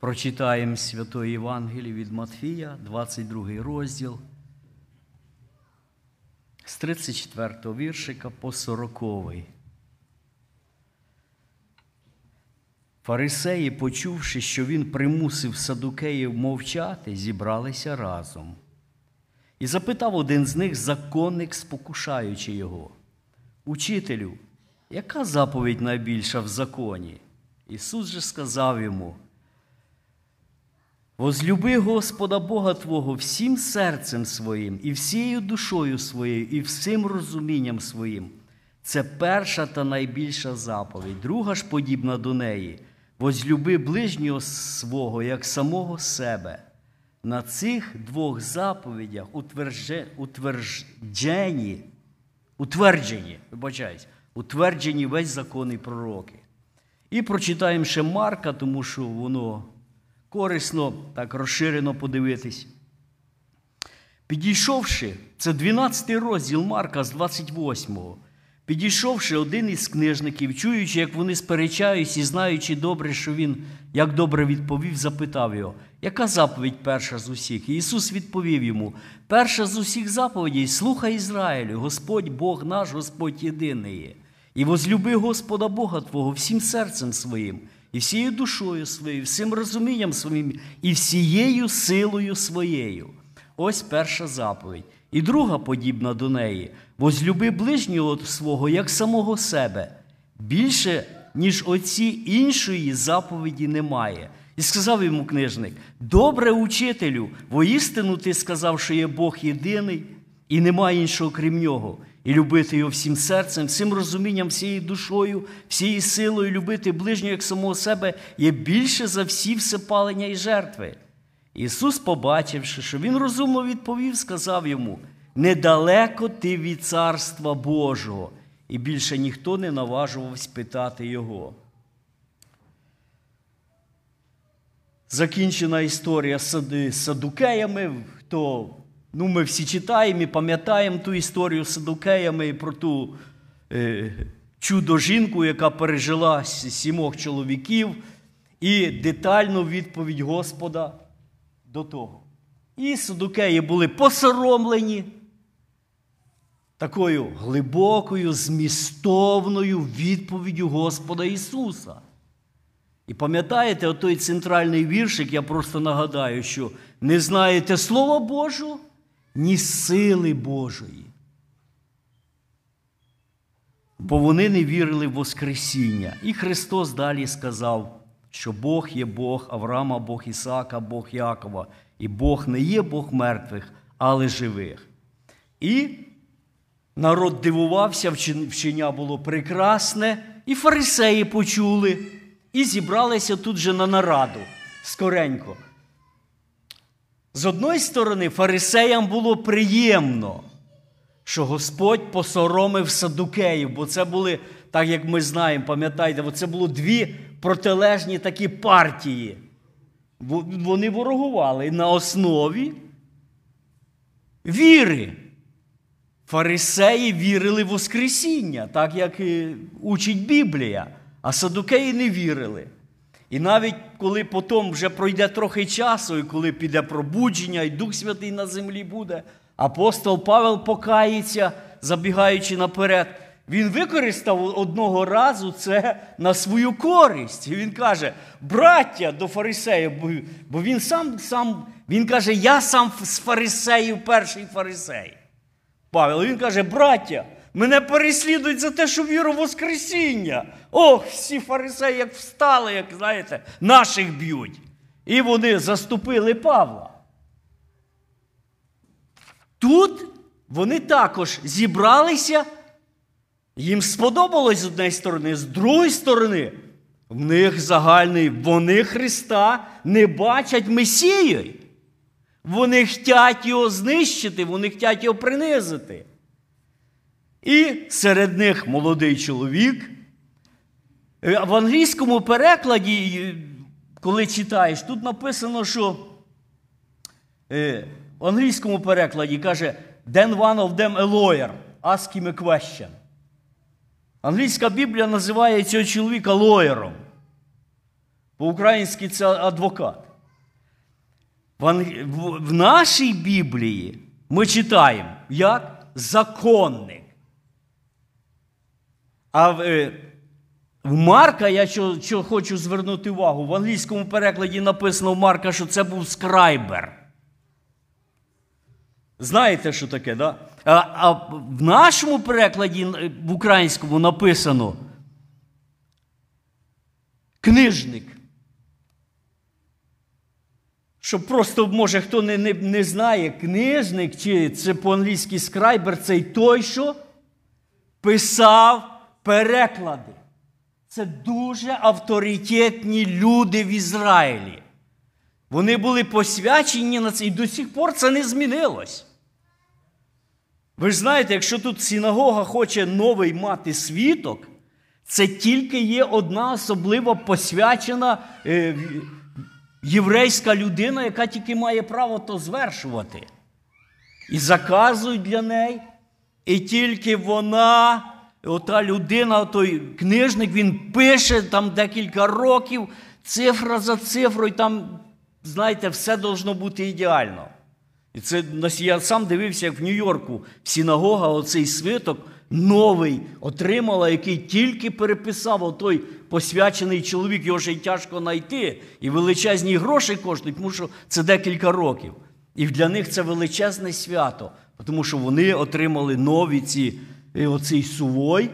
прочитаємо Святої Євангелії від Матфія, 22 розділ, з 34 віршика по 40. Фарисеї, почувши, що він примусив садукеїв мовчати, зібралися разом. І запитав один з них законник, спокушаючи його. Учителю, яка заповідь найбільша в законі? Ісус же сказав йому: Возлюби Господа Бога Твого всім серцем своїм, і всією душою своєю, і всім розумінням своїм. Це перша та найбільша заповідь, друга ж подібна до неї. Возлюби ближнього свого як самого себе. На цих двох заповідях утверджені, утверджені, вибачаюсь, утверджені весь закон і пророки. І прочитаємо ще Марка, тому що воно корисно так розширено подивитись. Підійшовши, це 12 розділ Марка з 28-го. Підійшовши один із книжників, чуючи, як вони сперечаються і знаючи добре, що він як добре відповів, запитав його, яка заповідь перша з усіх? І Ісус відповів йому: перша з усіх заповідей слухай Ізраїлю, Господь Бог наш, Господь єдиний. І возлюби Господа Бога Твого всім серцем своїм, і всією душою своєю, всім розумінням своїм, і всією силою своєю. Ось перша заповідь. І друга подібна до неї возлюби ближнього свого як самого себе. Більше, ніж оці іншої заповіді немає. І сказав йому книжник: Добре, учителю, воістину ти сказав, що є Бог єдиний, і немає іншого крім нього. І любити його всім серцем, всім розумінням, всією душою, всією силою, любити ближнього як самого себе є більше за всі всепалення і жертви. Ісус, побачивши, що Він розумно відповів, сказав йому: недалеко ти від Царства Божого, і більше ніхто не наважувався питати Його. Закінчена історія з садукеями. Хто, ну, Ми всі читаємо і пам'ятаємо ту історію з садукеями про ту е, чудо жінку, яка пережила сімох чоловіків, і детальну відповідь Господа до того. І садукеї були посоромлені такою глибокою, змістовною відповіддю Господа Ісуса. І пам'ятаєте, отой центральний віршик, я просто нагадаю, що не знаєте Слова Божого, ні сили Божої. Бо вони не вірили в Воскресіння. І Христос далі сказав, що Бог є Бог Авраама, Бог Ісака, Бог Якова. І Бог не є Бог мертвих, але живих. І народ дивувався, вчення було прекрасне, і фарисеї почули, і зібралися тут же на нараду скоренько. З одної сторони, фарисеям було приємно, що Господь посоромив садукеїв, бо це були, так як ми знаємо, пам'ятаєте, це було дві протилежні такі партії. Вони ворогували на основі віри. Фарисеї вірили в Воскресіння, так як і учить Біблія, а садукеї не вірили. І навіть коли потім вже пройде трохи часу, і коли піде пробудження, і Дух Святий на землі буде, апостол Павел покається, забігаючи наперед, він використав одного разу це на свою користь. І він каже, браття до фарисеїв, бо він сам, сам, він каже, я сам з фарисеїв перший фарисей. Павел, він каже, браття, мене переслідують за те, що віру в Воскресіння. Ох, всі фарисеї, як встали, як знаєте, наших б'ють. І вони заступили Павла. Тут вони також зібралися. Їм сподобалось з однієї сторони, з другої сторони, в них загальний, вони Христа не бачать Месією. Вони хочуть його знищити, вони хочуть його принизити. І серед них молодий чоловік. В англійському перекладі, коли читаєш, тут написано, що е, в англійському перекладі каже, then one of them a lawyer, ask him a question. Англійська Біблія називає цього чоловіка лоєром. По-українськи це адвокат. В нашій Біблії ми читаємо як законник. А в, е, в Марка, я що, що хочу звернути увагу, в англійському перекладі написано в Марка, що це був скрайбер. Знаєте, що таке, да? А, а в нашому перекладі в українському написано книжник. Щоб просто, може, хто не не, не знає, книжник, чи це по-англійськи скрайбер, це той, що писав переклади. Це дуже авторитетні люди в Ізраїлі. Вони були посвячені на це, і до сих пор це не змінилось. Ви ж знаєте, якщо тут синагога хоче новий мати світок, це тільки є одна особливо посвячена е, єврейська людина, яка тільки має право то звершувати. І заказують для неї. І тільки вона, ота людина, той книжник, він пише там декілька років, цифра за цифрою, там, знаєте, все должно бути ідеально. І це я сам дивився, як в Нью-Йорку синагога, оцей свиток новий отримала, який тільки переписав той посвячений чоловік, його ще й тяжко знайти. І величезні гроші коштують, тому що це декілька років. І для них це величезне свято, тому що вони отримали нові ці, оцей сувой,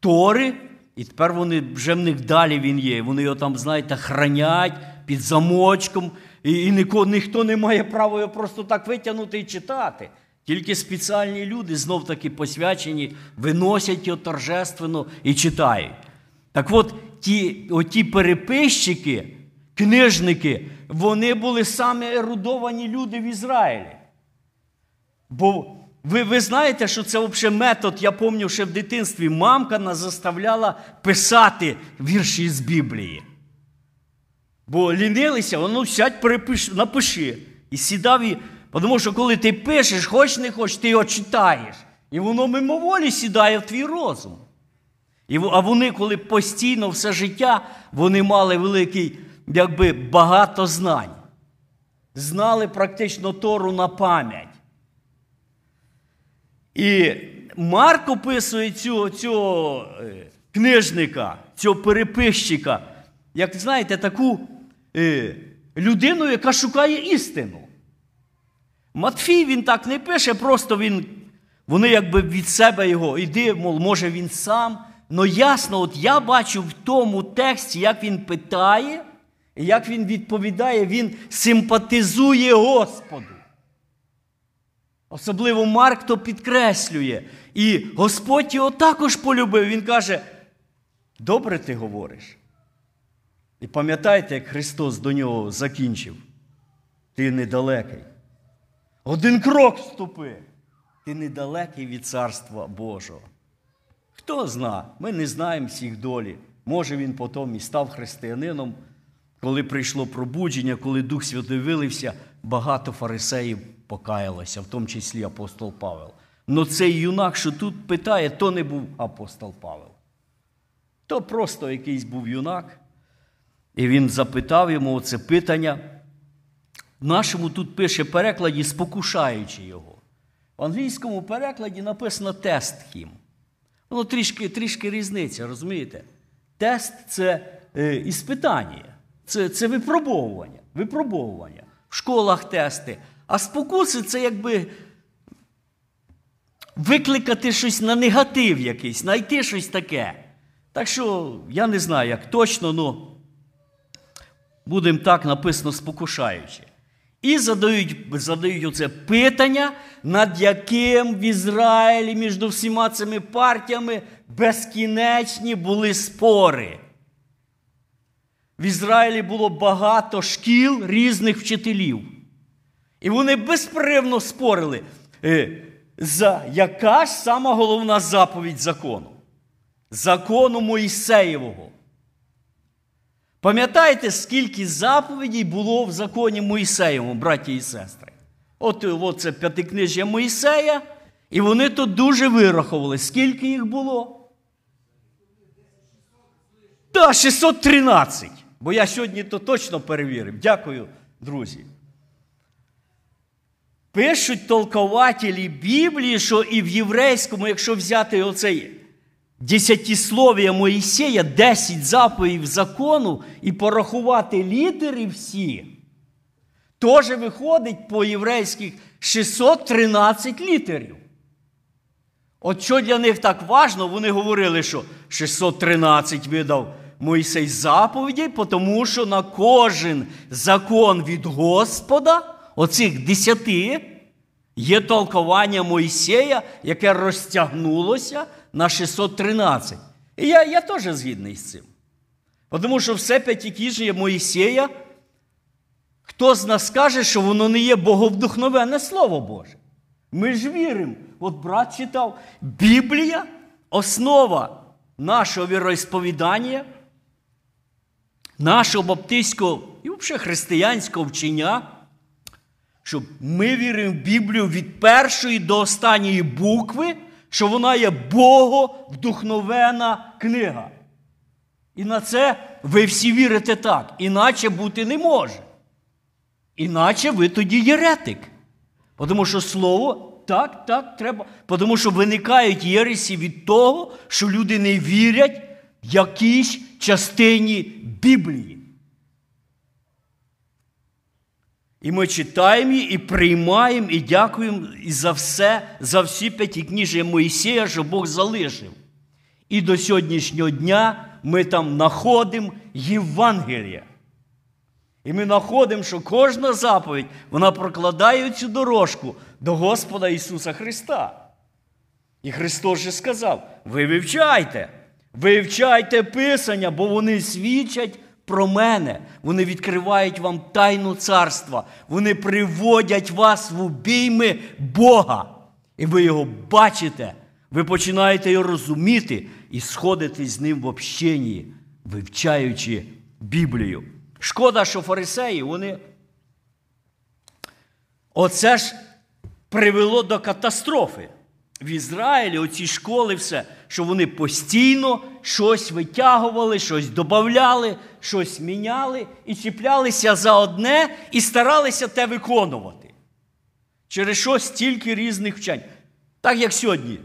тори, і тепер вони вже в них далі він є. Вони його там, знаєте, хранять під замочком. І і ніхто, ніхто не має права його просто так витягнути і читати. Тільки спеціальні люди, знов таки посвячені, виносять його торжественно і читають. Так от, ті оті переписчики, книжники, вони були саме ерудовані люди в Ізраїлі. Бо ви ви знаєте, що це взагалі метод, я пам'ятаю, ще в дитинстві мамка нас заставляла писати вірші з Біблії. Бо лінилися, воно сядь, перепиш, напиши. І сідав і. Тому що коли ти пишеш, хоч не хоч, ти його читаєш. І воно мимоволі сідає в твій розум. І, А вони, коли постійно все життя, вони мали великий, якби багато знань. Знали практично Тору на пам'ять. І Марк описує цього, цього е, книжника, цього переписчика, як знаєте, таку е, людину, яка шукає істину. Матфій він так не пише, просто він, вони якби від себе його іди, мол, може він сам. Но ясно, от я бачу в тому тексті, як він питає, як він відповідає, він симпатизує Господу. Особливо Марк то підкреслює. І Господь його також полюбив. Він каже: добре ти говориш. І пам'ятаєте, як Христос до нього закінчив? Ти недалекий. Один крок вступи. Ти недалекий від Царства Божого. Хто зна, ми не знаємо всіх долі. Може, він потім і став християнином, коли прийшло пробудження, коли Дух Святий вилився, багато фарисеїв покаялося, в тому числі апостол Павел. Но цей юнак, що тут питає, то не був апостол Павел. То просто якийсь був юнак. І він запитав йому це питання. В нашому тут пише перекладі, спокушаючи його. В англійському перекладі написано тест хім. Воно трішки трішки різниця, розумієте? Тест це е, іспитання, це це випробовування. випробовування. В школах тести. А спокуси це якби викликати щось на негатив якийсь, знайти щось таке. Так що я не знаю, як точно, але будемо так написано спокушаючи. І задають задають оце питання, над яким в Ізраїлі між всіма цими партіями безкінечні були спори. В Ізраїлі було багато шкіл різних вчителів. І вони безпривно спорили, е, за яка ж сама головна заповідь закону? Закону Моїсеєвого. Пам'ятаєте, скільки заповідей було в законі Моїсеєвому, браті і сестри? От, от це п'ятикнижжя Моїсея, і вони тут дуже вирахували, скільки їх було? Так, 613. Бо я сьогодні то точно перевірив. Дякую, друзі. Пишуть толкователі Біблії, що і в єврейському, якщо взяти оцей десятислов'я Моїсея, 10 заповідей закону і порахувати літери всі, теж виходить по єврейських 613 літерів. От що для них так важно, вони говорили, що 613 видав Мойсей заповідей, тому що на кожен закон від Господа, оцих десяти, є толкування Мойсея, яке розтягнулося на 613. І я я теж згідний з цим. Тому що все п'ятикіжжя Моїсея, хто з нас скаже, що воно не є боговдухновенне Слово Боже. Ми ж віримо. От брат читав, Біблія основа нашого віросповідання, нашого баптистського і взагалі християнського вчення, що ми віримо в Біблію від першої до останньої букви, що вона є боговдухновена книга. І на це ви всі вірите так. Іначе бути не може. Іначе ви тоді єретик. Тому що слово так, так, треба. Тому що виникають єресі від того, що люди не вірять в якійсь частині Біблії. І ми читаємо її, і приймаємо, і дякуємо і за все, за всі п'яті книжі Моїсея, що Бог залишив. І до сьогоднішнього дня ми там знаходимо Євангелія. І ми знаходимо, що кожна заповідь вона прокладає цю дорожку до Господа Ісуса Христа. І Христос же сказав: ви вивчайте, вивчайте Писання, бо вони свідчать про мене. Вони відкривають вам тайну царства, вони приводять вас в обійми Бога. І ви його бачите, ви починаєте його розуміти і сходите з ним в общенні, вивчаючи Біблію. Шкода, що фарисеї, вони. Оце ж привело до катастрофи. В Ізраїлі оці школи, все, що вони постійно щось витягували, щось додавали, щось міняли і чіплялися за одне і старалися те виконувати. Через що стільки різних вчень. Так як сьогодні.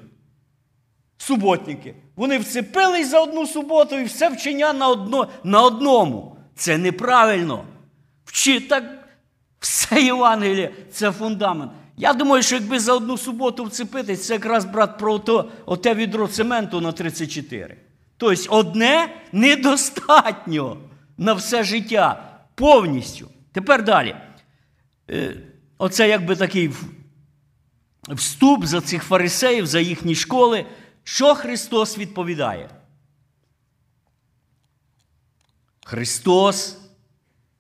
Суботники. Вони вцепились за одну суботу і все вчення на, одно, на одному. Це неправильно. Вчи так все Євангеліє це фундамент. Я думаю, що якби за одну суботу вцепитись, це якраз брат про то, оте відро цементу на 34. Тобто, одне недостатньо на все життя повністю. Тепер далі. Е, оце якби такий вступ за цих фарисеїв, за їхні школи. Що Христос відповідає? Христос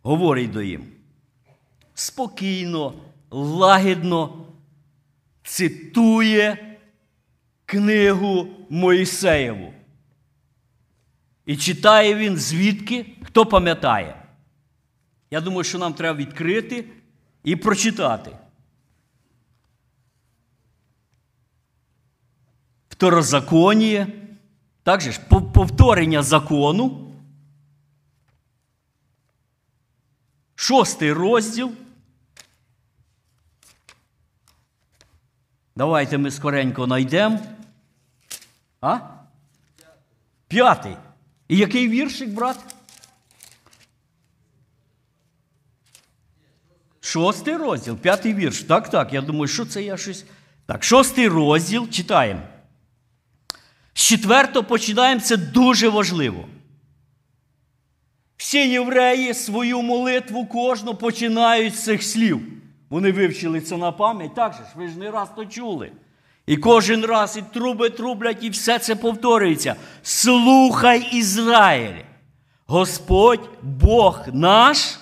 говорить до їм спокійно, лагідно цитує книгу Моїсеєву. І читає він звідки, хто пам'ятає. Я думаю, що нам треба відкрити і прочитати. Второзаконіє, також повторення закону. Шостий розділ. Давайте ми скоренько знайдемо. А? П'ятий. І який віршик, брат? Шостий розділ, п'ятий вірш. Так, так. Я думаю, що це я щось. Так, шостий розділ читаємо. З четвертого починаємо, це дуже важливо. Всі євреї свою молитву кожну починають з цих слів. Вони вивчили це на пам'ять, так же ж, ви ж не раз то чули. І кожен раз і труби трублять, і все це повторюється. Слухай Ізраїль. Господь Бог наш,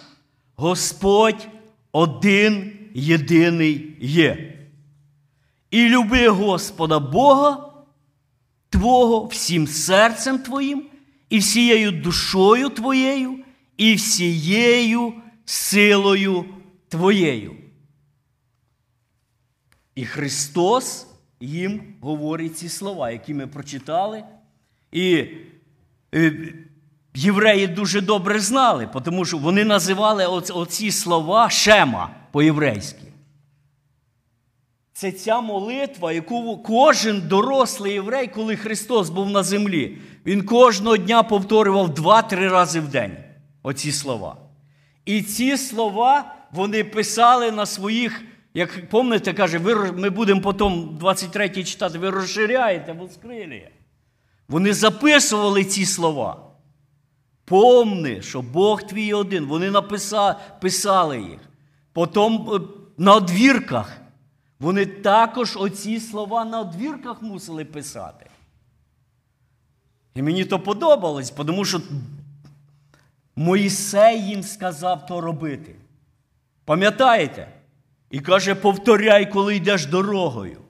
Господь один єдиний є. І люби Господа Бога Твого всім серцем Твоїм і всією душою твоєю, і всією силою твоєю. І Христос їм говорить ці слова, які ми прочитали. І е, євреї дуже добре знали, тому що вони називали оці слова шема по-єврейськи. Це ця молитва, яку кожен дорослий єврей, коли Христос був на землі, він кожного дня повторював два-три рази в день оці слова. І ці слова вони писали на своїх, як пам'ятаєте, каже, ви, ми будемо потім 23 читати, ви розширяєте воскрилі. Вони записували ці слова. Помни, що Бог твій один. Вони написали, писали їх. Потім е, на одвірках. Вони також оці слова на одвірках мусили писати. І мені то подобалось, тому що Моїсей їм сказав то робити. Пам'ятаєте? І каже, повторяй, коли йдеш дорогою,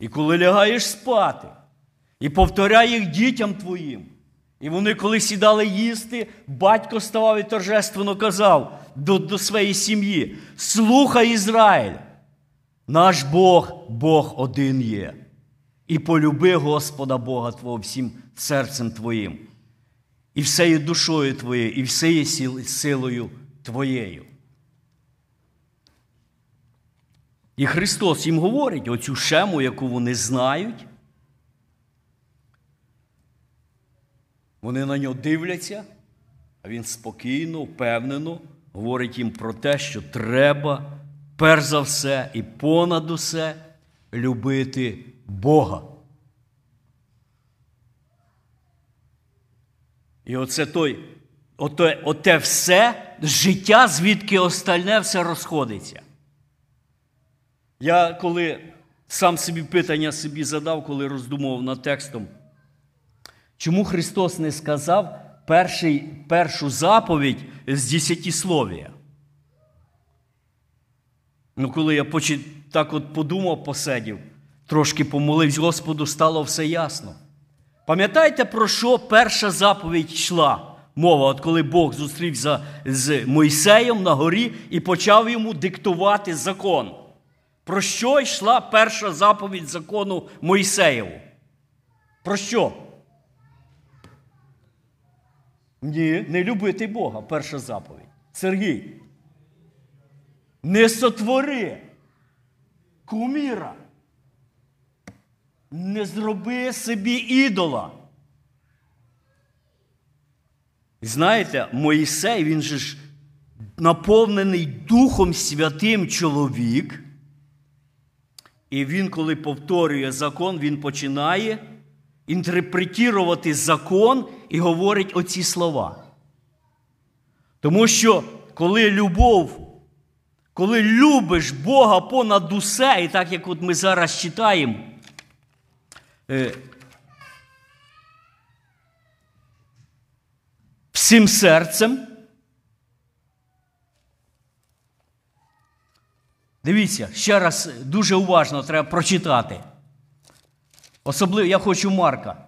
і коли лягаєш спати, і повторяй їх дітям твоїм. І вони, коли сідали їсти, батько ставав і торжественно казав до, до своєї сім'ї: Слухай Ізраїль, наш Бог, Бог один є. І полюби Господа Бога Твого всім серцем Твоїм, і всею душою Твоєю, і всею силою Твоєю. І Христос їм говорить оцю шему, яку вони знають. Вони на нього дивляться, а він спокійно, впевнено говорить їм про те, що треба, перш за все і понад усе любити Бога. І оце той, оте, оте все життя, звідки остальне все розходиться. Я коли сам собі питання собі задав, коли роздумував над текстом, чому Христос не сказав перший, першу заповідь з десятисловія? Ну, коли я так от подумав, посидів, трошки помолився Господу, стало все ясно. Пам'ятаєте, про що перша заповідь йшла? Мова, от коли Бог зустрівся з Мойсеєм на горі і почав йому диктувати закон. Про що йшла перша заповідь закону Мойсеєву? Про що? Ні, не любити Бога, перша заповідь. Сергій. Не сотвори куміра. Не зроби собі ідола. Знаєте, Моїсей, він же ж наповнений Духом Святим чоловік. І він, коли повторює закон, він починає інтерпретувати закон і говорить оці слова. Тому що коли любов, коли любиш Бога понад усе, і так як от ми зараз читаємо, е, всім серцем, Дивіться, ще раз дуже уважно треба прочитати. Особливо я хочу Марка.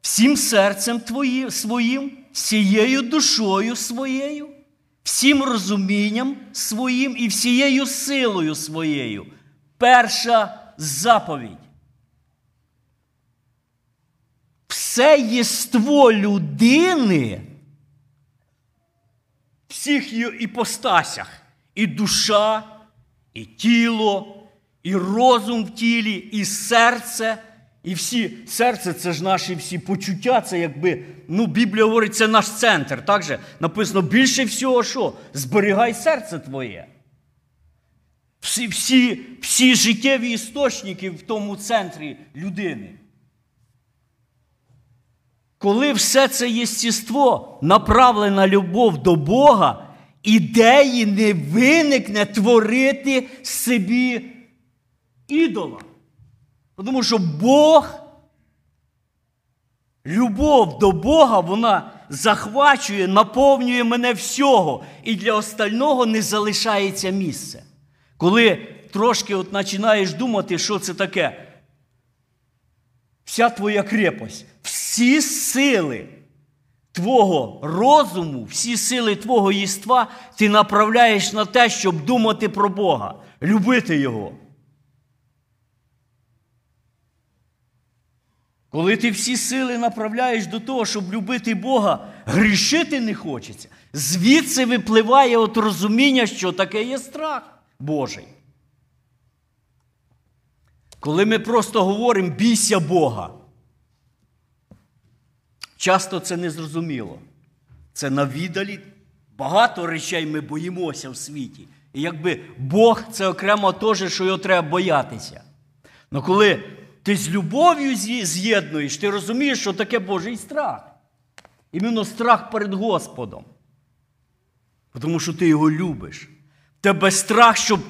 Всім серцем твоїм, своїм, всією душою своєю, всім розумінням своїм і всією силою своєю. Перша заповідь. Все єство людини всіх її іпостасях і душа, і тіло, і розум в тілі, і серце. І всі серце це ж наші всі почуття, це якби, ну, Біблія говорить, це наш центр. Так же написано більше всього, що зберігай серце твоє. Всі всі, всі життєві істочники в тому центрі людини. Коли все це єстіство направлена любов до Бога, ідеї не виникне творити собі ідола. Тому що Бог, любов до Бога, вона захвачує, наповнює мене всього, і для остального не залишається місце. Коли трошки от починаєш думати, що це таке, вся твоя крепость, всі сили твого розуму, всі сили твого єства ти направляєш на те, щоб думати про Бога, любити Його. Коли ти всі сили направляєш до того, щоб любити Бога, грішити не хочеться. Звідси випливає от розуміння, що таке є страх Божий. Коли ми просто говоримо бійся Бога, часто це незрозуміло. Це навідалі. Багато речей ми боїмося в світі. І якби Бог це окремо теж, що його треба боятися. Але коли ти з любов'ю з'єднуєш, ти розумієш, що таке Божий страх. Іменно страх перед Господом. Тому що ти його любиш. Тебе страх, щоб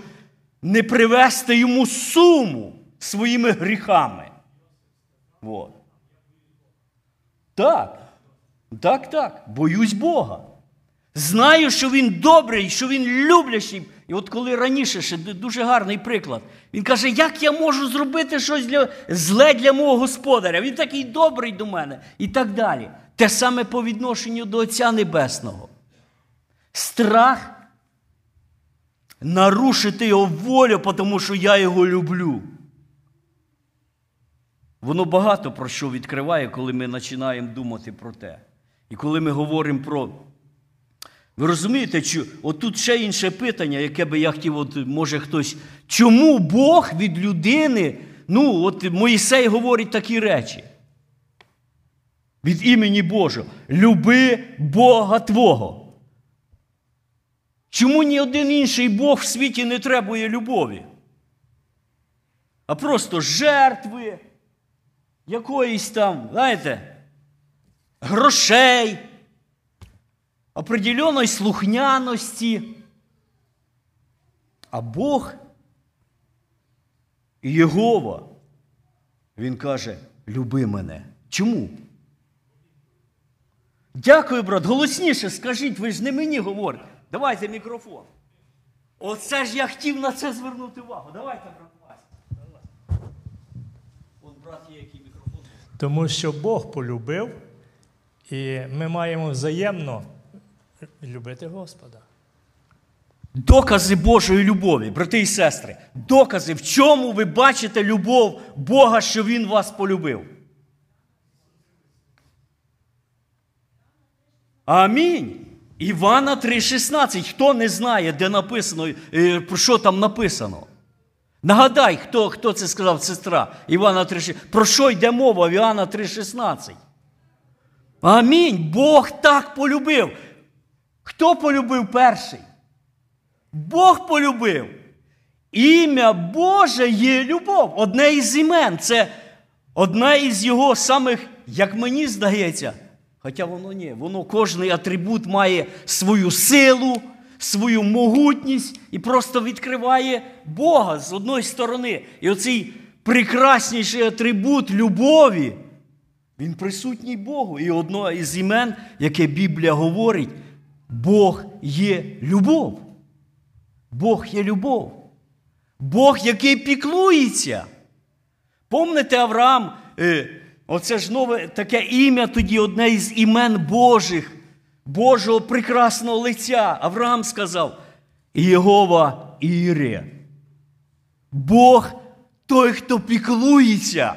не привести йому суму своїми гріхами. Вот. Так. Так, так. Боюсь Бога. Знаю, що він добрий, що він люблячий. І от коли раніше ще дуже гарний приклад, він каже, як я можу зробити щось для, зле для мого господаря? Він такий добрий до мене і так далі. Те саме по відношенню до Отця Небесного. Страх нарушити його волю, тому що я його люблю. Воно багато про що відкриває, коли ми починаємо думати про те. І коли ми говоримо про. Ви розумієте, що отут ще інше питання, яке би я хотів, от, може хтось. Чому Бог від людини, ну, от Моїсей говорить такі речі? Від імені Божого. Люби Бога Твого. Чому ні один інший Бог в світі не требує любові? А просто жертви, якоїсь там, знаєте, грошей, определеної слухняності. А Бог Єгова, Він каже, люби мене. Чому? Дякую, брат. Голосніше скажіть, ви ж не мені говорите. Давайте мікрофон. Оце ж я хотів на це звернути увагу. Давайте, брат Вася. От брат є який мікрофон. Тому що Бог полюбив, і ми маємо взаємно любити Господа. Докази Божої любові, брати і сестри. Докази, в чому ви бачите любов Бога, що Він вас полюбив. Амінь. Івана 3,16. Хто не знає, де написано, е, про що там написано? Нагадай, хто хто це сказав, сестра Івана 3,16. Про що йде мова в Іоанна 3,16? Амінь. Бог так полюбив. Хто полюбив перший? Бог полюбив. Ім'я Боже є любов. Одне із імен. Це одне із його самих, як мені здається, Хоча воно ні, воно кожний атрибут має свою силу, свою могутність і просто відкриває Бога з одної сторони. І оцей прекрасніший атрибут любові, він присутній Богу. І одно із імен, яке Біблія говорить, Бог є любов. Бог є любов. Бог, який піклується. Помните Авраам? Е, Оце ж нове таке ім'я тоді одне із імен Божих, Божого прекрасного лиця. Авраам сказав Єгова Іре. Бог той, хто піклується.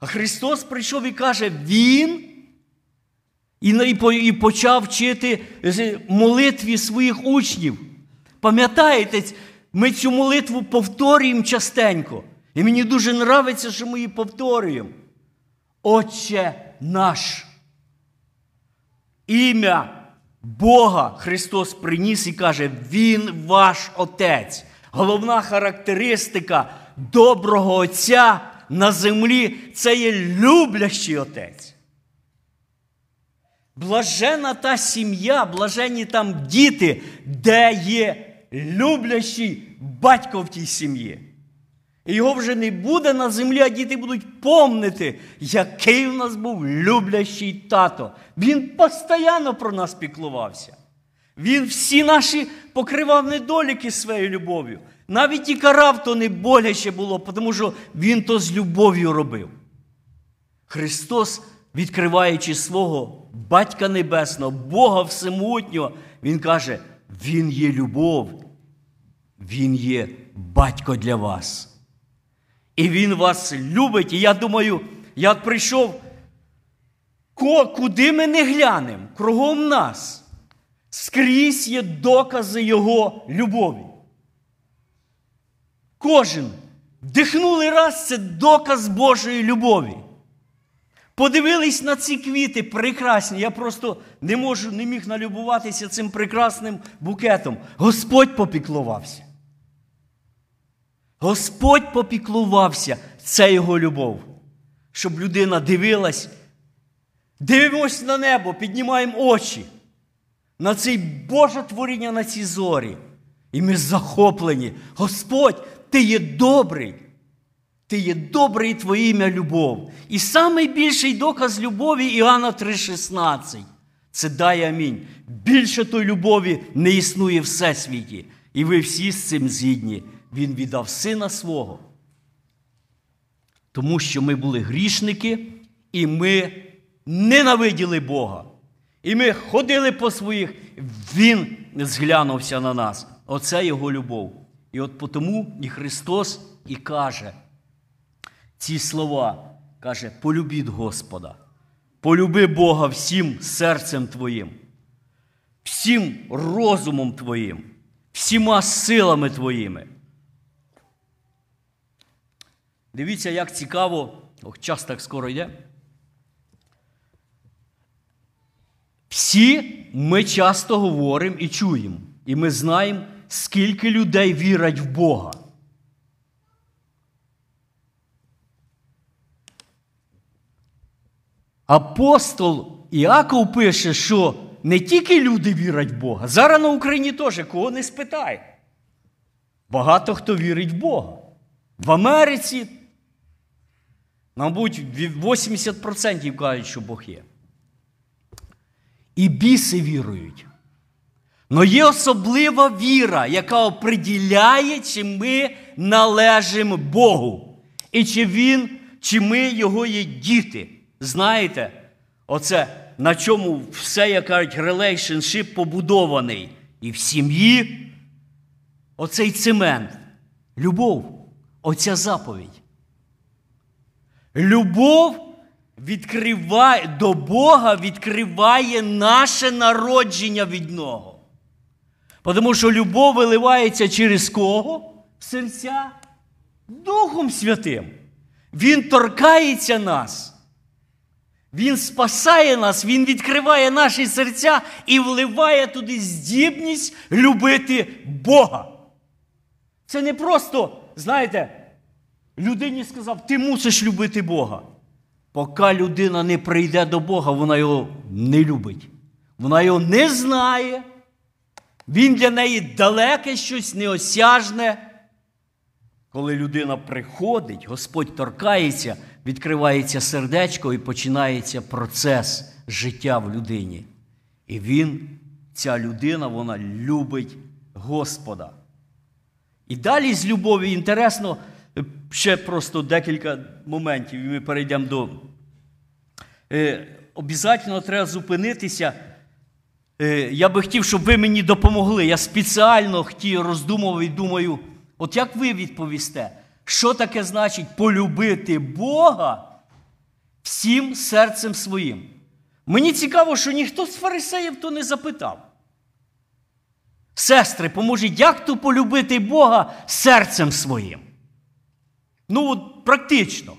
А Христос прийшов і каже, Він і почав вчити молитві своїх учнів. Пам'ятаєте, ми цю молитву повторюємо частенько. І мені дуже подобається, що ми її повторюємо. Отче наш. Ім'я Бога Христос приніс і каже, Він ваш Отець. Головна характеристика доброго Отця на землі це є люблячий Отець. Блажена та сім'я, блаженні там діти, де є люблячий батько в тій сім'ї. І його вже не буде на землі, а діти будуть помнити, який в нас був люблячий тато. Він постійно про нас піклувався. Він всі наші покривав недоліки своєю любов'ю. Навіть і карав, то не боляче було, тому що Він то з любов'ю робив. Христос, відкриваючи свого Батька Небесного, Бога Всемутнього, Він каже: Він є любов, Він є батько для вас. І Він вас любить. І я думаю, Я прийшов, куди ми не глянемо, кругом нас. Скрізь є докази Його любові. Кожен вдихнули раз це доказ Божої любові. Подивились на ці квіти прекрасні. Я просто не можу, не міг налюбуватися цим прекрасним букетом. Господь попіклувався. Господь попіклувався. Це його любов. Щоб людина дивилась. Дивимось на небо, піднімаємо очі. На цей Боже творіння, на ці зорі. І ми захоплені. Господь, ти є добрий. Ти є добрий, твоє ім'я любов. І найбільший доказ любові Іоанна 3,16. Це дай амінь. Більше той любові не існує всесвіті. І ви всі з цим згідні. Він віддав сина свого. Тому що ми були грішники, і ми ненавиділи Бога. І ми ходили по своїх, Він зглянувся на нас. Оце його любов. І от тому і Христос і каже ці слова, каже, полюбіть Господа, полюби Бога всім серцем твоїм, всім розумом твоїм, всіма силами твоїми. Дивіться, як цікаво, ох, час так скоро йде. Всі ми часто говоримо і чуємо, і ми знаємо, скільки людей вірять в Бога. Апостол Іаков пише, що не тільки люди вірять в Бога, зараз на Україні теж кого не спитай. Багато хто вірить в Бога. В Америці, мабуть, 80% кажуть, що Бог є. І біси вірують. Но є особлива віра, яка оприділяє, чи ми належимо Богу. І чи Він, чи ми Його є діти. Знаєте, оце на чому все, як кажуть, relationship побудований. І в сім'ї оцей цемент. Любов, оця заповідь. Любов відкриває до Бога відкриває наше народження від Нього. Тому що любов виливається через кого? Серця Духом Святим. Він торкається нас. Він спасає нас, Він відкриває наші серця і вливає туди здібність любити Бога. Це не просто, знаєте, людині сказав, ти мусиш любити Бога. Поки людина не прийде до Бога, вона його не любить. Вона його не знає. Він для неї далеке щось неосяжне. Коли людина приходить, Господь торкається, відкривається сердечко і починається процес життя в людині. І він, ця людина, вона любить Господа. І далі з любові інтересно, ще просто декілька моментів, і ми перейдемо до. Е, Обязательно треба зупинитися. Е, я би хотів, щоб ви мені допомогли. Я спеціально хотів роздумував і думаю, от як ви відповісте, що таке значить полюбити Бога всім серцем своїм? Мені цікаво, що ніхто з фарисеїв то не запитав. Сестри, поможіть, як то полюбити Бога серцем своїм? Ну, от практично.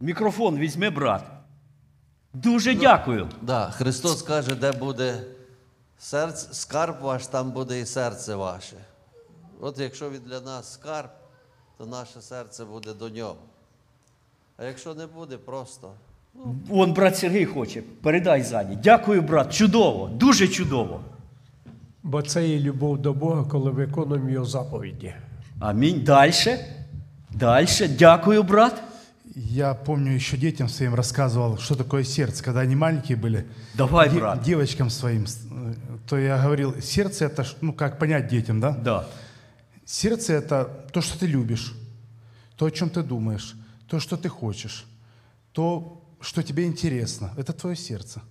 Мікрофон візьми, брат. Дуже дякую. Да, Христос каже, де буде серце, скарб ваш, там буде і серце ваше. От якщо він для нас скарб, то наше серце буде до нього. А якщо не буде, просто. Вон брат Сергій хоче. Передай ззаді. Дякую, брат. Чудово, дуже чудово. Бо це є любов до Бога, коли виконуємо його заповіді. Амінь. Дальше. Дальше. Дякую, брат. Я помню, еще детям своим рассказывал, что такое сердце, когда они маленькие были. Давай, Де- брат. девочкам своим, э, то я говорил, сердце это, ж, ну как понять детям, да? Да. Сердце это то, что ты любишь, то, о чем ты думаешь, то, что ты хочешь, то, что тебе интересно. Это твое сердце.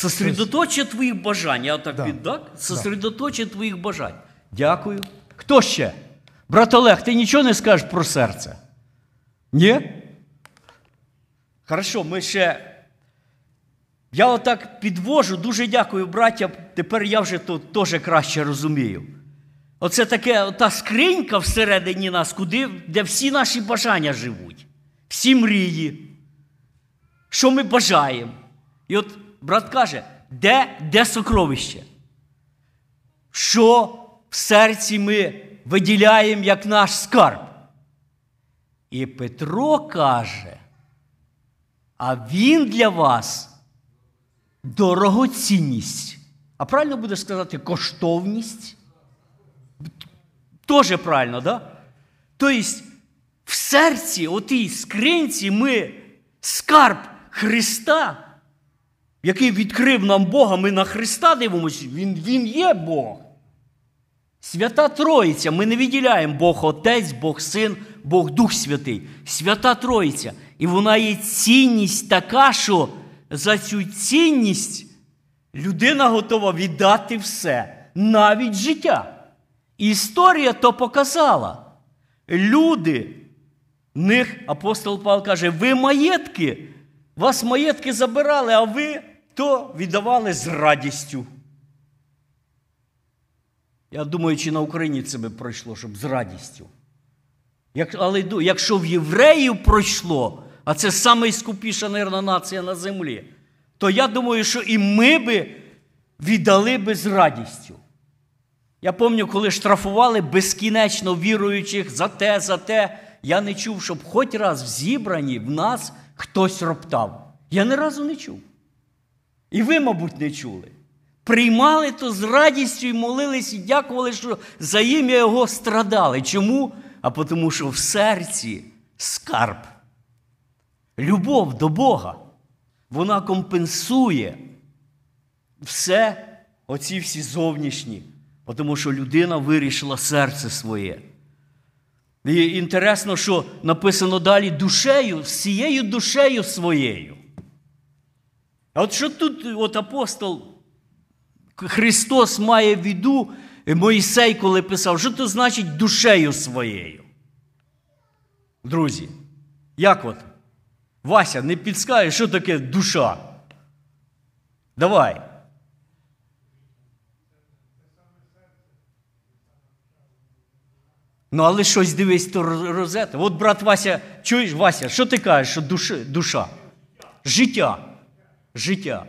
Сосредоточення твоїх бажань. Я так Да. віддак? Сосредоточення твоїх бажань. Дякую. Хто ще? Брат Олег, ти нічого не скажеш про серце? Ні? Хорошо, ми ще. Я отак підвожу, дуже дякую, браття. Тепер я вже тут теж краще розумію. Оце таке, та скринька всередині нас, куди, де всі наші бажання живуть, всі мрії, що ми бажаємо. І от брат каже, де, де сокровище? Що в серці ми виділяємо як наш скарб? І Петро каже, а він для вас дорогоцінність. А правильно буде сказати коштовність? Тоже правильно, да? Тобто, в серці, отій скринці, ми скарб Христа, який відкрив нам Бога, ми на Христа дивимося, Він, він є Бог. Свята Троїця, ми не відділяємо Бог Отець, Бог Син, Бог Дух Святий. Свята Троїця. І вона є цінність така, що за цю цінність людина готова віддати все, навіть життя. Історія то показала. Люди, в них апостол Павло каже, ви маєтки, вас маєтки забирали, а ви то віддавали з радістю. Я думаю, чи на Україні це би пройшло, щоб з радістю. Як, але якщо в євреїв пройшло, а це найскупіша, мабуть, нація на землі, то я думаю, що і ми би віддали би з радістю. Я пам'ятаю, коли штрафували безкінечно віруючих за те, за те, я не чув, щоб хоч раз в зібранні в нас хтось роптав. Я ні разу не чув. І ви, мабуть, не чули. Приймали то з радістю і молились, і дякували, що за ім'я Його страдали. Чому? А тому, що в серці скарб. Любов до Бога. Вона компенсує все, оці всі зовнішні. Тому що людина вирішила серце своє. І інтересно, що написано далі душею, всією душею своєю. А от що тут от апостол Христос має в виду, Моїсей, коли писав, що то значить душею своєю? Друзі, як от? Вася, не підскажеш, що таке душа? Давай. Ну, але щось дивись, то роз- розета. От брат Вася, чуєш, Вася, що ти кажеш, що душі, душа? Життя. Життя.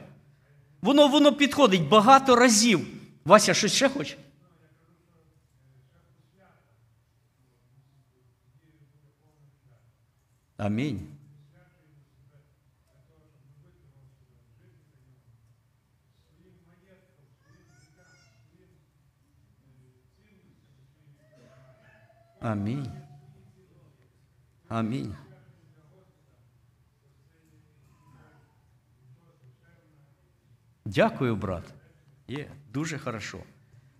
Воно воно підходить багато разів. Вася, щось ще хоче? Амінь. Амінь. Амінь. Дякую, брат. Є, дуже хорошо.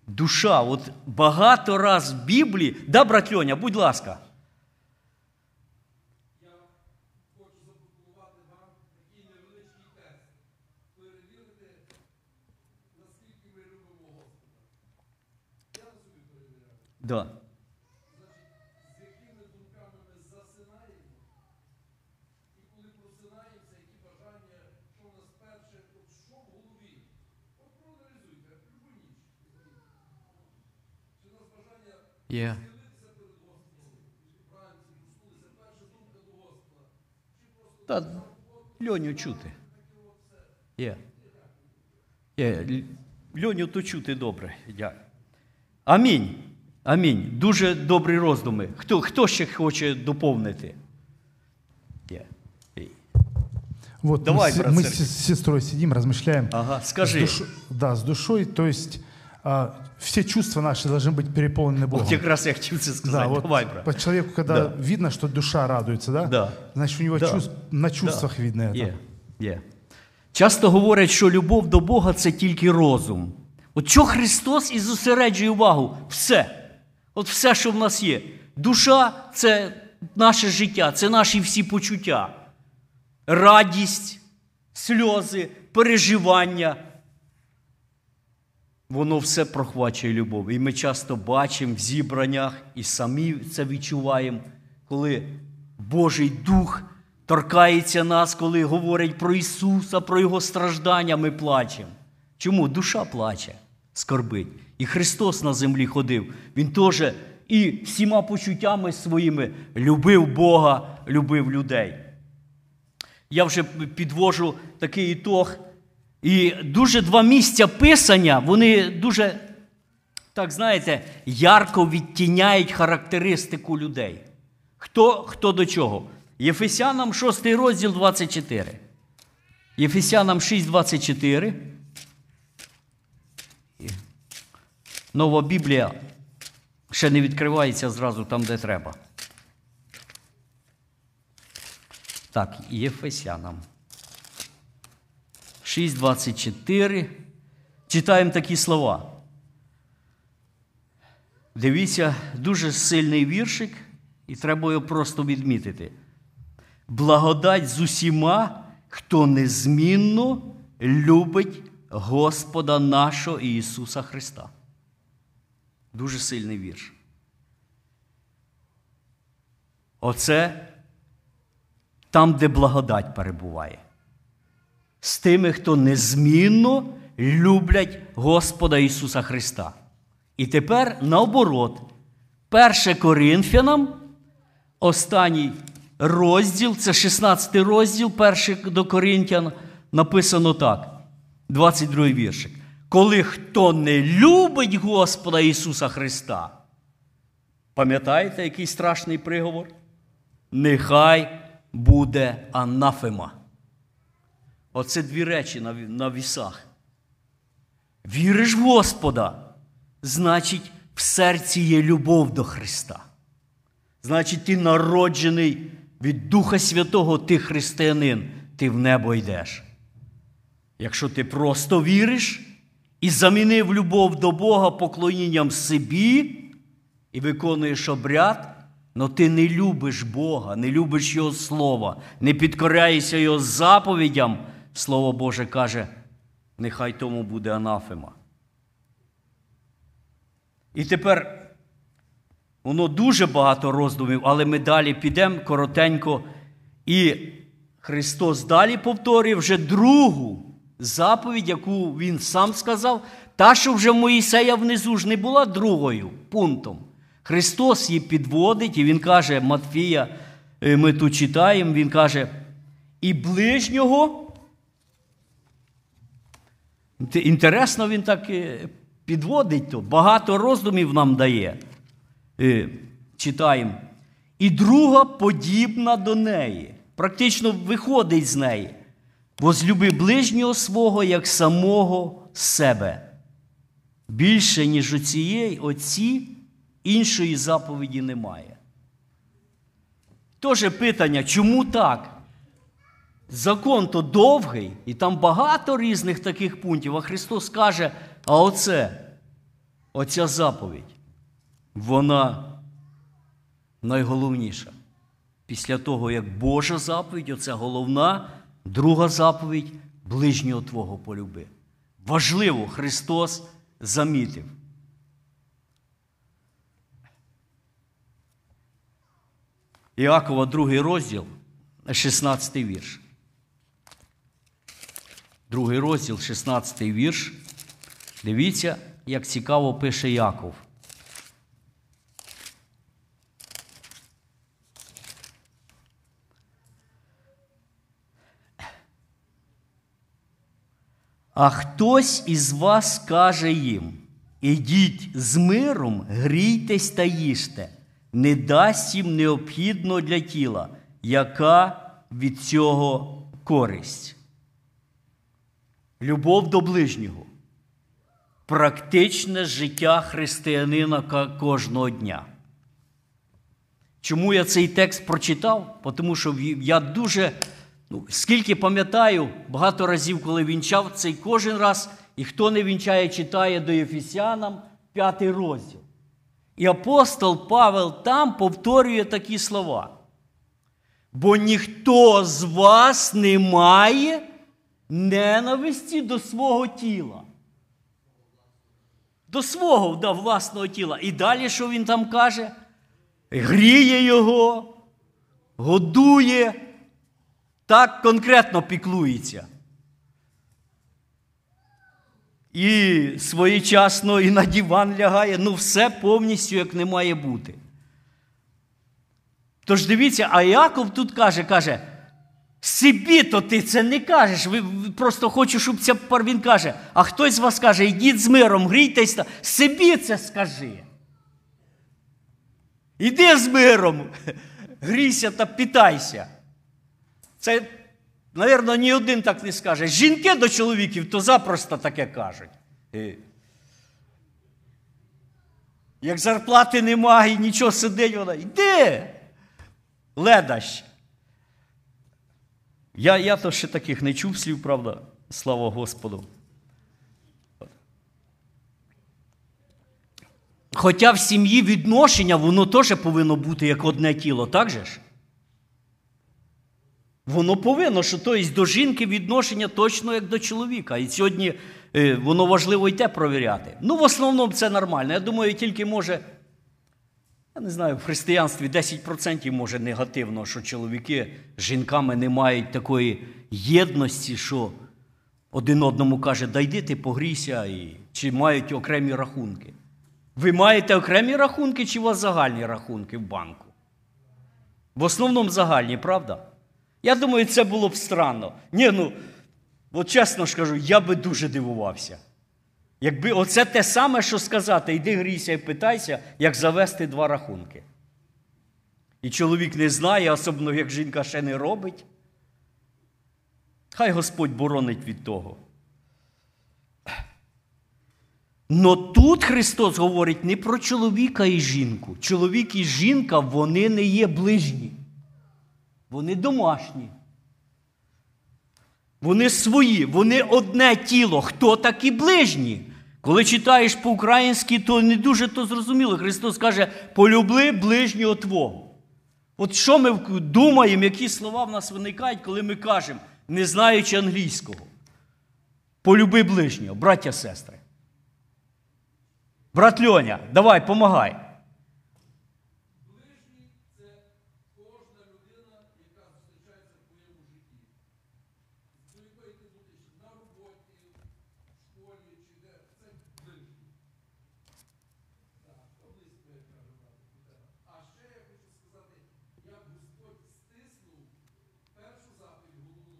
Душа, от багато раз в Біблії. Да, брат Льоня, будь ласка. Да. Є. Та Льоню чути. Є. Є. Л- Льоню то чути добре. Я. Амінь. Амінь. Дуже добрі роздуми. Хто, хто ще хоче доповнити? Є. Є. Вот Давай, мы, с- брат мы Сергей. с сестрой сидим, размышляем. Ага, С скажи. душ- да, с душой, то есть а, все чувства наши должны быть переполнены Богом. От якраз я хотів це Да, сказати. вот Давай, брат. по человеку, когда Да. видно, что душа радуется, да? Да. Значит, у него Да. чувств- на чувствах видно это. Є, є. Часто говорять, що любов до Бога це тільки розум. От що Христос і зосереджує увагу? Все. От все, що в нас є. Душа це наше життя, це наші всі почуття. Радість, сльози, переживання. воно все прохвачує любов. І ми часто бачимо в зібраннях і самі це відчуваємо, коли Божий Дух торкається нас, коли говорить про Ісуса, про Його страждання, ми плачемо. Чому? Душа плаче, скорбить. І Христос на землі ходив. Він теж і всіма почуттями своїми любив Бога, любив людей. Я вже підвожу такий ітог. І дуже два місця писання, вони дуже, так знаєте, ярко відтіняють характеристику людей. Хто, хто до чого? Єфесянам 6 розділ 24. Єфесянам 6, 24. Нова Біблія ще не відкривається зразу там, де треба. Так, Єфесянам. 6.24. Читаємо такі слова. Дивіться, дуже сильний віршик, і треба його просто відмітити. Благодать з усіма, хто незмінно любить Господа нашого Ісуса Христа. Дуже сильний вірш. Оце там, де благодать перебуває. З тими, хто незмінно люблять Господа Ісуса Христа. І тепер наоборот, 1 Коринфянам, останній розділ, це 16 розділ, перший до Коринтян, написано так, 22 віршик. Коли хто не любить Господа Ісуса Христа, пам'ятаєте, який страшний приговор? Нехай буде анафема. Оце дві речі на, на вісах. Віриш в Господа, значить, в серці є любов до Христа. Значить, ти народжений від Духа Святого, ти християнин, ти в небо йдеш. Якщо ти просто віриш і замінив любов до Бога поклонінням собі і виконуєш обряд, но ти не любиш Бога, не любиш Його Слова, не підкоряєшся Його заповідям, Слово Боже каже, нехай тому буде анафема. І тепер воно дуже багато роздумів, але ми далі підемо коротенько. І Христос далі повторює вже другу заповідь, яку Він сам сказав, та, що вже в Моїсея внизу ж не була другою пунктом. Христос її підводить, і Він каже, Матфія, е, ми тут читаємо, Він каже, і ближнього. Інтересно, він так е, підводить то, багато роздумів нам дає. Е, Читаємо. І друга подібна до неї. Практично виходить з неї. Возлюби ближнього свого як самого себе. Більше, ніж у цієї оці, іншої заповіді немає. Тож питання, чому так? Закон то довгий, і там багато різних таких пунктів. А Христос каже: а оце, оця заповідь, вона найголовніша. Після того, як Божа заповідь, оце головна, друга заповідь ближнього Твого полюби. Важливо, Христос замітив. Іакова, другий розділ, 16 вірш. Другий розділ, 16 вірш. Дивіться, як цікаво пише Яков. А хтось із вас каже їм: ідіть з миром, грійтесь та їжте, не дасть їм необхідно для тіла, яка від цього користь. Любов до ближнього. Практичне життя християнина кожного дня. Чому я цей текст прочитав? Тому що я дуже, ну, скільки пам'ятаю, багато разів, коли вінчав, цей кожен раз, і хто не вінчає, читає до Єфесянам п'ятий розділ. І апостол Павел там повторює такі слова. Бо ніхто з вас не має ненависті до свого тіла. До свого да, власного тіла. І далі, що він там каже? Гріє його, годує, так конкретно піклується. І своєчасно і на диван лягає, ну все повністю як не має бути. Тож дивіться, а Яков тут каже, каже, собі то ти це не кажеш. Ви просто хочу, щоб це пар він каже. А хтось з вас каже, йдіть з миром, грійтесь. та-». Собі це скажи. Іди з миром, грійся та питайся. Це, мабуть, ні один так не скаже. Жінки до чоловіків то запросто таке кажуть. Як зарплати немає, нічого сидить, вона йди. Ледащ. Я, я то ще таких не чув слів, правда, слава Господу. Хоча в сім'ї відношення, воно теж повинно бути як одне тіло, так же ж? Воно повинно, що тобто, до жінки відношення точно як до чоловіка. І сьогодні е, воно важливо й провіряти. Ну, в основному це нормально. Я думаю, тільки може, я не знаю, в християнстві 10% може негативно, що чоловіки з жінками не мають такої єдності, що один одному каже, дай йди ти погрійся, і... чи мають окремі рахунки. Ви маєте окремі рахунки, чи у вас загальні рахунки в банку? В основному загальні, правда? Я думаю, це було б странно. Ні, ну, от чесно ж кажу, я би дуже дивувався. Якби оце те саме, що сказати, йди грійся і питайся, як завести два рахунки. І чоловік не знає, особливо як жінка ще не робить. Хай Господь боронить від того. Но тут Христос говорить не про чоловіка і жінку. Чоловік і жінка вони не є ближні. Вони домашні. Вони свої, вони одне тіло. Хто такі ближні? Коли читаєш по-українськи, то не дуже то зрозуміло. Христос каже, полюбли ближнього Твого. От що ми думаємо, які слова в нас виникають, коли ми кажемо, не знаючи англійського. Полюби ближнього, браття сестри. Брат Льоня, давай, помагай.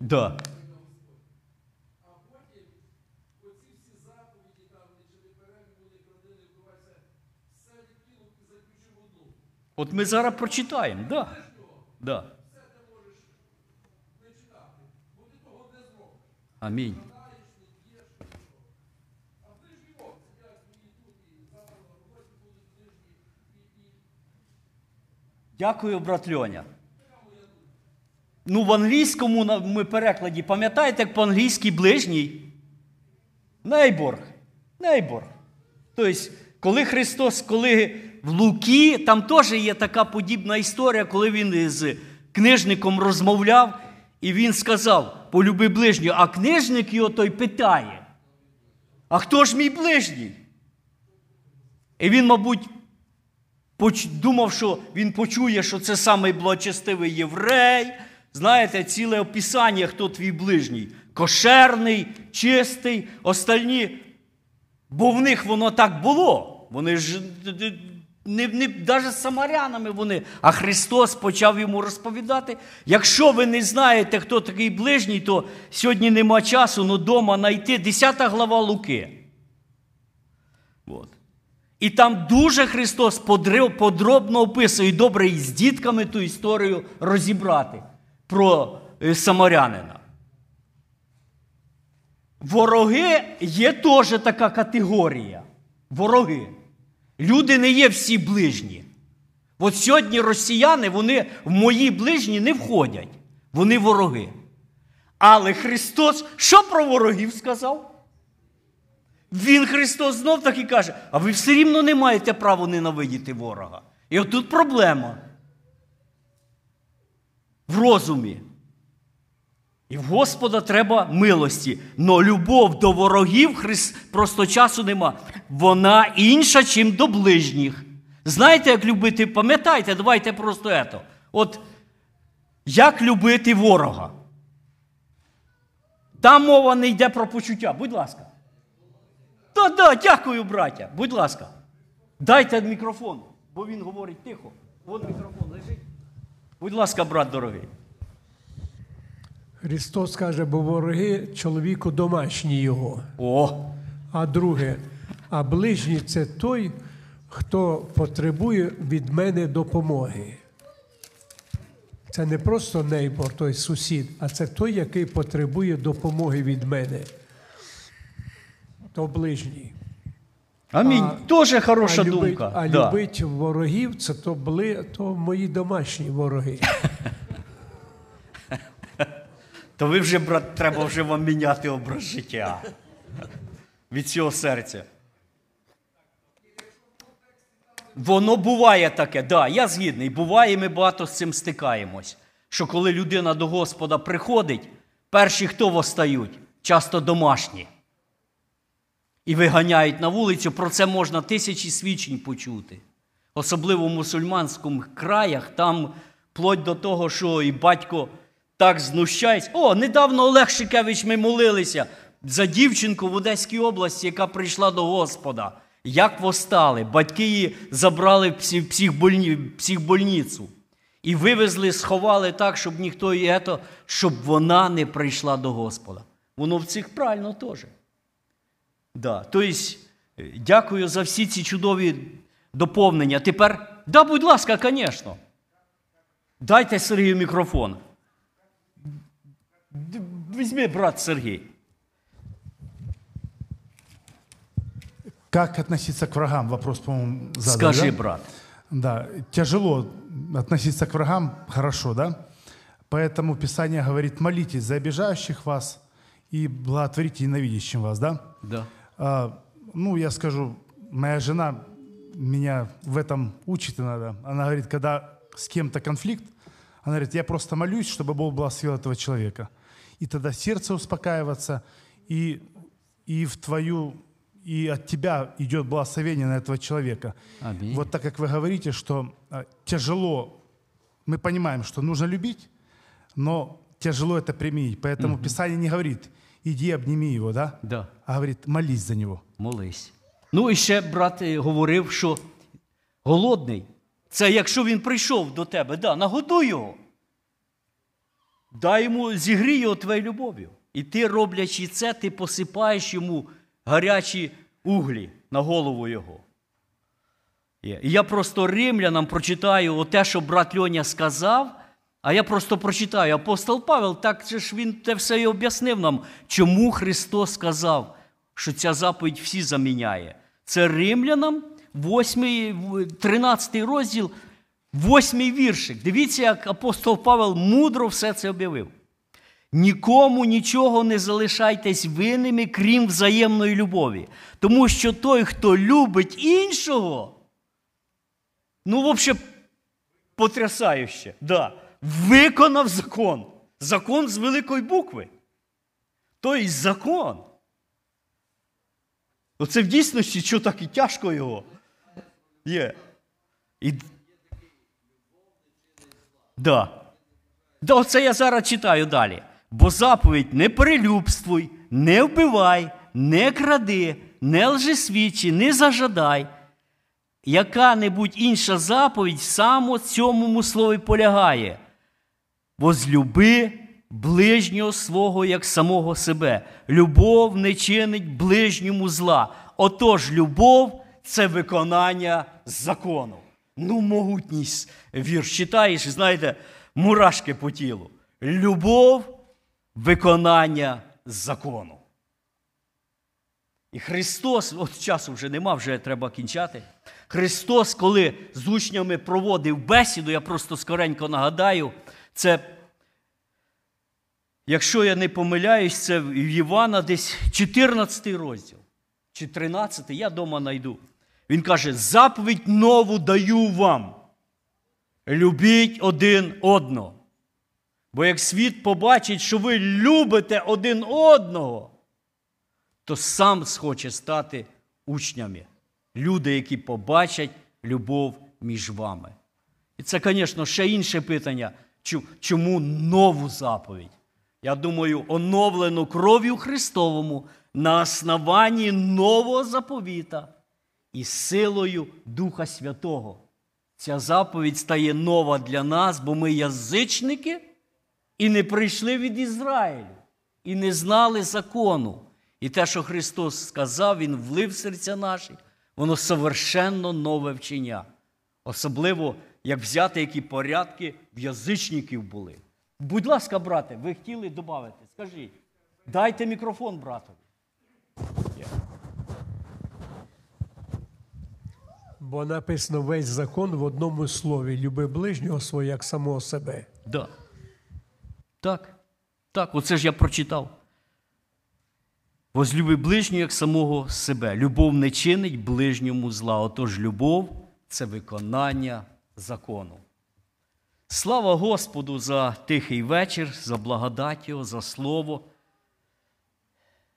Да. От ми зараз прочитаємо, да. Да. Амінь. Дякую, брат Льоня. Ну, в англійському ми перекладі, пам'ятаєте, як по-англійськи ближній? Нейбор. Нейбор. Тобто, коли Христос, коли в Луки, там теж є така подібна історія, коли він з книжником розмовляв, і він сказав, полюби ближнього, а книжник його той питає. А хто ж мій ближній? І він, мабуть, думав, що він почує, що це самий благочестивий єврей. Знаєте, ціле описання, хто твій ближній. Кошерний, чистий, остальні. Бо в них воно так було. Вони ж не, не, навіть самарянами вони. А Христос почав йому розповідати. Якщо ви не знаєте, хто такий ближній, то сьогодні нема часу, ну дома знайти 10 глава Луки. От. І там дуже Христос подробно описує добре і з дітками ту історію розібрати про е, самарянина. Вороги є теж така категорія. Вороги. Люди не є всі ближні. От сьогодні росіяни, вони в мої ближні не входять. Вони вороги. Але Христос що про ворогів сказав? Він Христос знов таки каже, а ви все рівно не маєте права ненавидіти ворога. І отут проблема. В розумі. І в Господа треба милості. Но любов до ворогів Хрис... просто часу нема. Вона інша, чим до ближніх. Знаєте, як любити? Пам'ятайте, давайте просто ето. От як любити ворога? Там мова не йде про почуття. Будь ласка. Та, да, дякую, браття. Будь ласка. Дайте мікрофон, бо він говорить тихо. Вон мікрофон лежить. Будь ласка, брат дорогий. Христос каже, бо вороги чоловіку домашні його. О, А друге, а ближній це той, хто потребує від мене допомоги. Це не просто нейбор, той сусід, а це той, який потребує допомоги від мене. То ближній. Амінь. А- Тоже хороша а любить, думка. а Да. любить ворогів, це то, бли, то мої домашні вороги. То ви вже, брат, треба вже вам міняти образ життя. Від цього серця. Воно буває таке, да, я згідний. Буває, ми багато з цим стикаємось. Що коли людина до Господа приходить, перші хто восстають? Часто домашні. І виганяють на вулицю, про це можна тисячі свідчень почути. Особливо в мусульманському краях, там плоть до того, що і батько так знущається. О, недавно Олег Шикевич ми молилися за дівчинку в Одеській області, яка прийшла до Господа. Як востали? Батьки її забрали в психбольницю. І вивезли, сховали так, щоб ніхто ето, щоб вона не прийшла до Господа. Воно в цих правильно теж. Да. Тобто, е, дякую за всі ці чудові доповнення. Тепер, да, будь ласка, звісно. Дайте Сергію мікрофон. Д- Візьми, брат Сергій. Как относиться к врагам? Вопрос, по-моему, задан, Скажи, да? брат. Да, тяжело относиться к врагам, хорошо, да? Поэтому Писание говорит, молитесь за обижающих вас и благотворите ненавидящим вас, да? Да. А, ну, я скажу, моя жена меня в этом учит иногда. Она говорит, когда с кем-то конфликт, она говорит, я просто молюсь, чтобы Бог благословил этого человека. И тогда сердце успокаивается, и, и в твою, и от тебя идет благословение на этого человека. Аминь. Вот так как вы говорите, что а, тяжело, мы понимаем, что нужно любить, но тяжело это применить. Поэтому Писание не говорит, иди обними его, да? Да. А говорит, молись за него. Молись. Ну і ще брат е, говорив, що голодний. Це якщо він прийшов до тебе, да, нагодуй його. Дай йому, зігрій його твоєю любов'ю. І ти, роблячи це, ти посипаєш йому гарячі углі на голову його. І я просто римлянам прочитаю те, що брат Льоня сказав, а я просто прочитаю. Апостол Павел, так же ж він те все і об'яснив нам, чому Христос сказав, що ця заповідь всі заміняє. Це римлянам, 8, 13 розділ, 8 віршик. Дивіться, як апостол Павел мудро все це об'явив. Нікому нічого не залишайтесь винними, крім взаємної любові. Тому що той, хто любить іншого, ну, взагалі, потрясающе, да, виконав закон. Закон з великої букви. Тобто закон. Оце в дійсності, що так і тяжко його. Є. І... Да. Да, оце я зараз читаю далі. Бо заповідь не перелюбствуй, не вбивай, не кради, не лжесвідчи, не зажадай. Яка-небудь інша заповідь саме цьому слові полягає. Возлюби ближнього свого як самого себе. Любов не чинить ближньому зла. Отож, любов це виконання закону. Ну, могутність вірш читаєш, знаєте, мурашки по тілу. Любов виконання закону. І Христос, от часу вже нема, вже треба кінчати. Христос, коли з учнями проводив бесіду, я просто скоренько нагадаю, це, якщо я не помиляюсь, це в Івана десь 14 розділ. Чи 13, я дома знайду. Він каже: заповідь нову даю вам. Любіть один одного. Бо як світ побачить, що ви любите один одного, то сам схоче стати учнями. Люди, які побачать любов між вами. І це, звісно, ще інше питання. Чому нову заповідь? Я думаю, оновлену кров'ю Христовому на основанні нового заповіта і силою Духа Святого. Ця заповідь стає нова для нас, бо ми язичники і не прийшли від Ізраїлю, і не знали закону. І те, що Христос сказав, Він влив серця наші, воно совершенно нове вчення. Особливо, як взяти, які порядки в язичників були. Будь ласка, брате, ви хотіли додати? Скажіть. Дайте мікрофон братові. Бо написано весь закон в одному слові: люби ближнього свого як самого себе. Да. Так. Так, оце ж я прочитав. Возлюби ближнього як самого себе. Любов не чинить ближньому зла. Отож, любов це виконання закону. Слава Господу за тихий вечір, за благодать Його, за слово.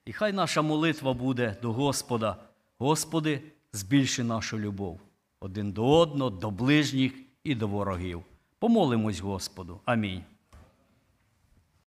І хай наша молитва буде до Господа. Господи, збільши нашу любов один до одного, до ближніх і до ворогів. Помолимось Господу. Амінь.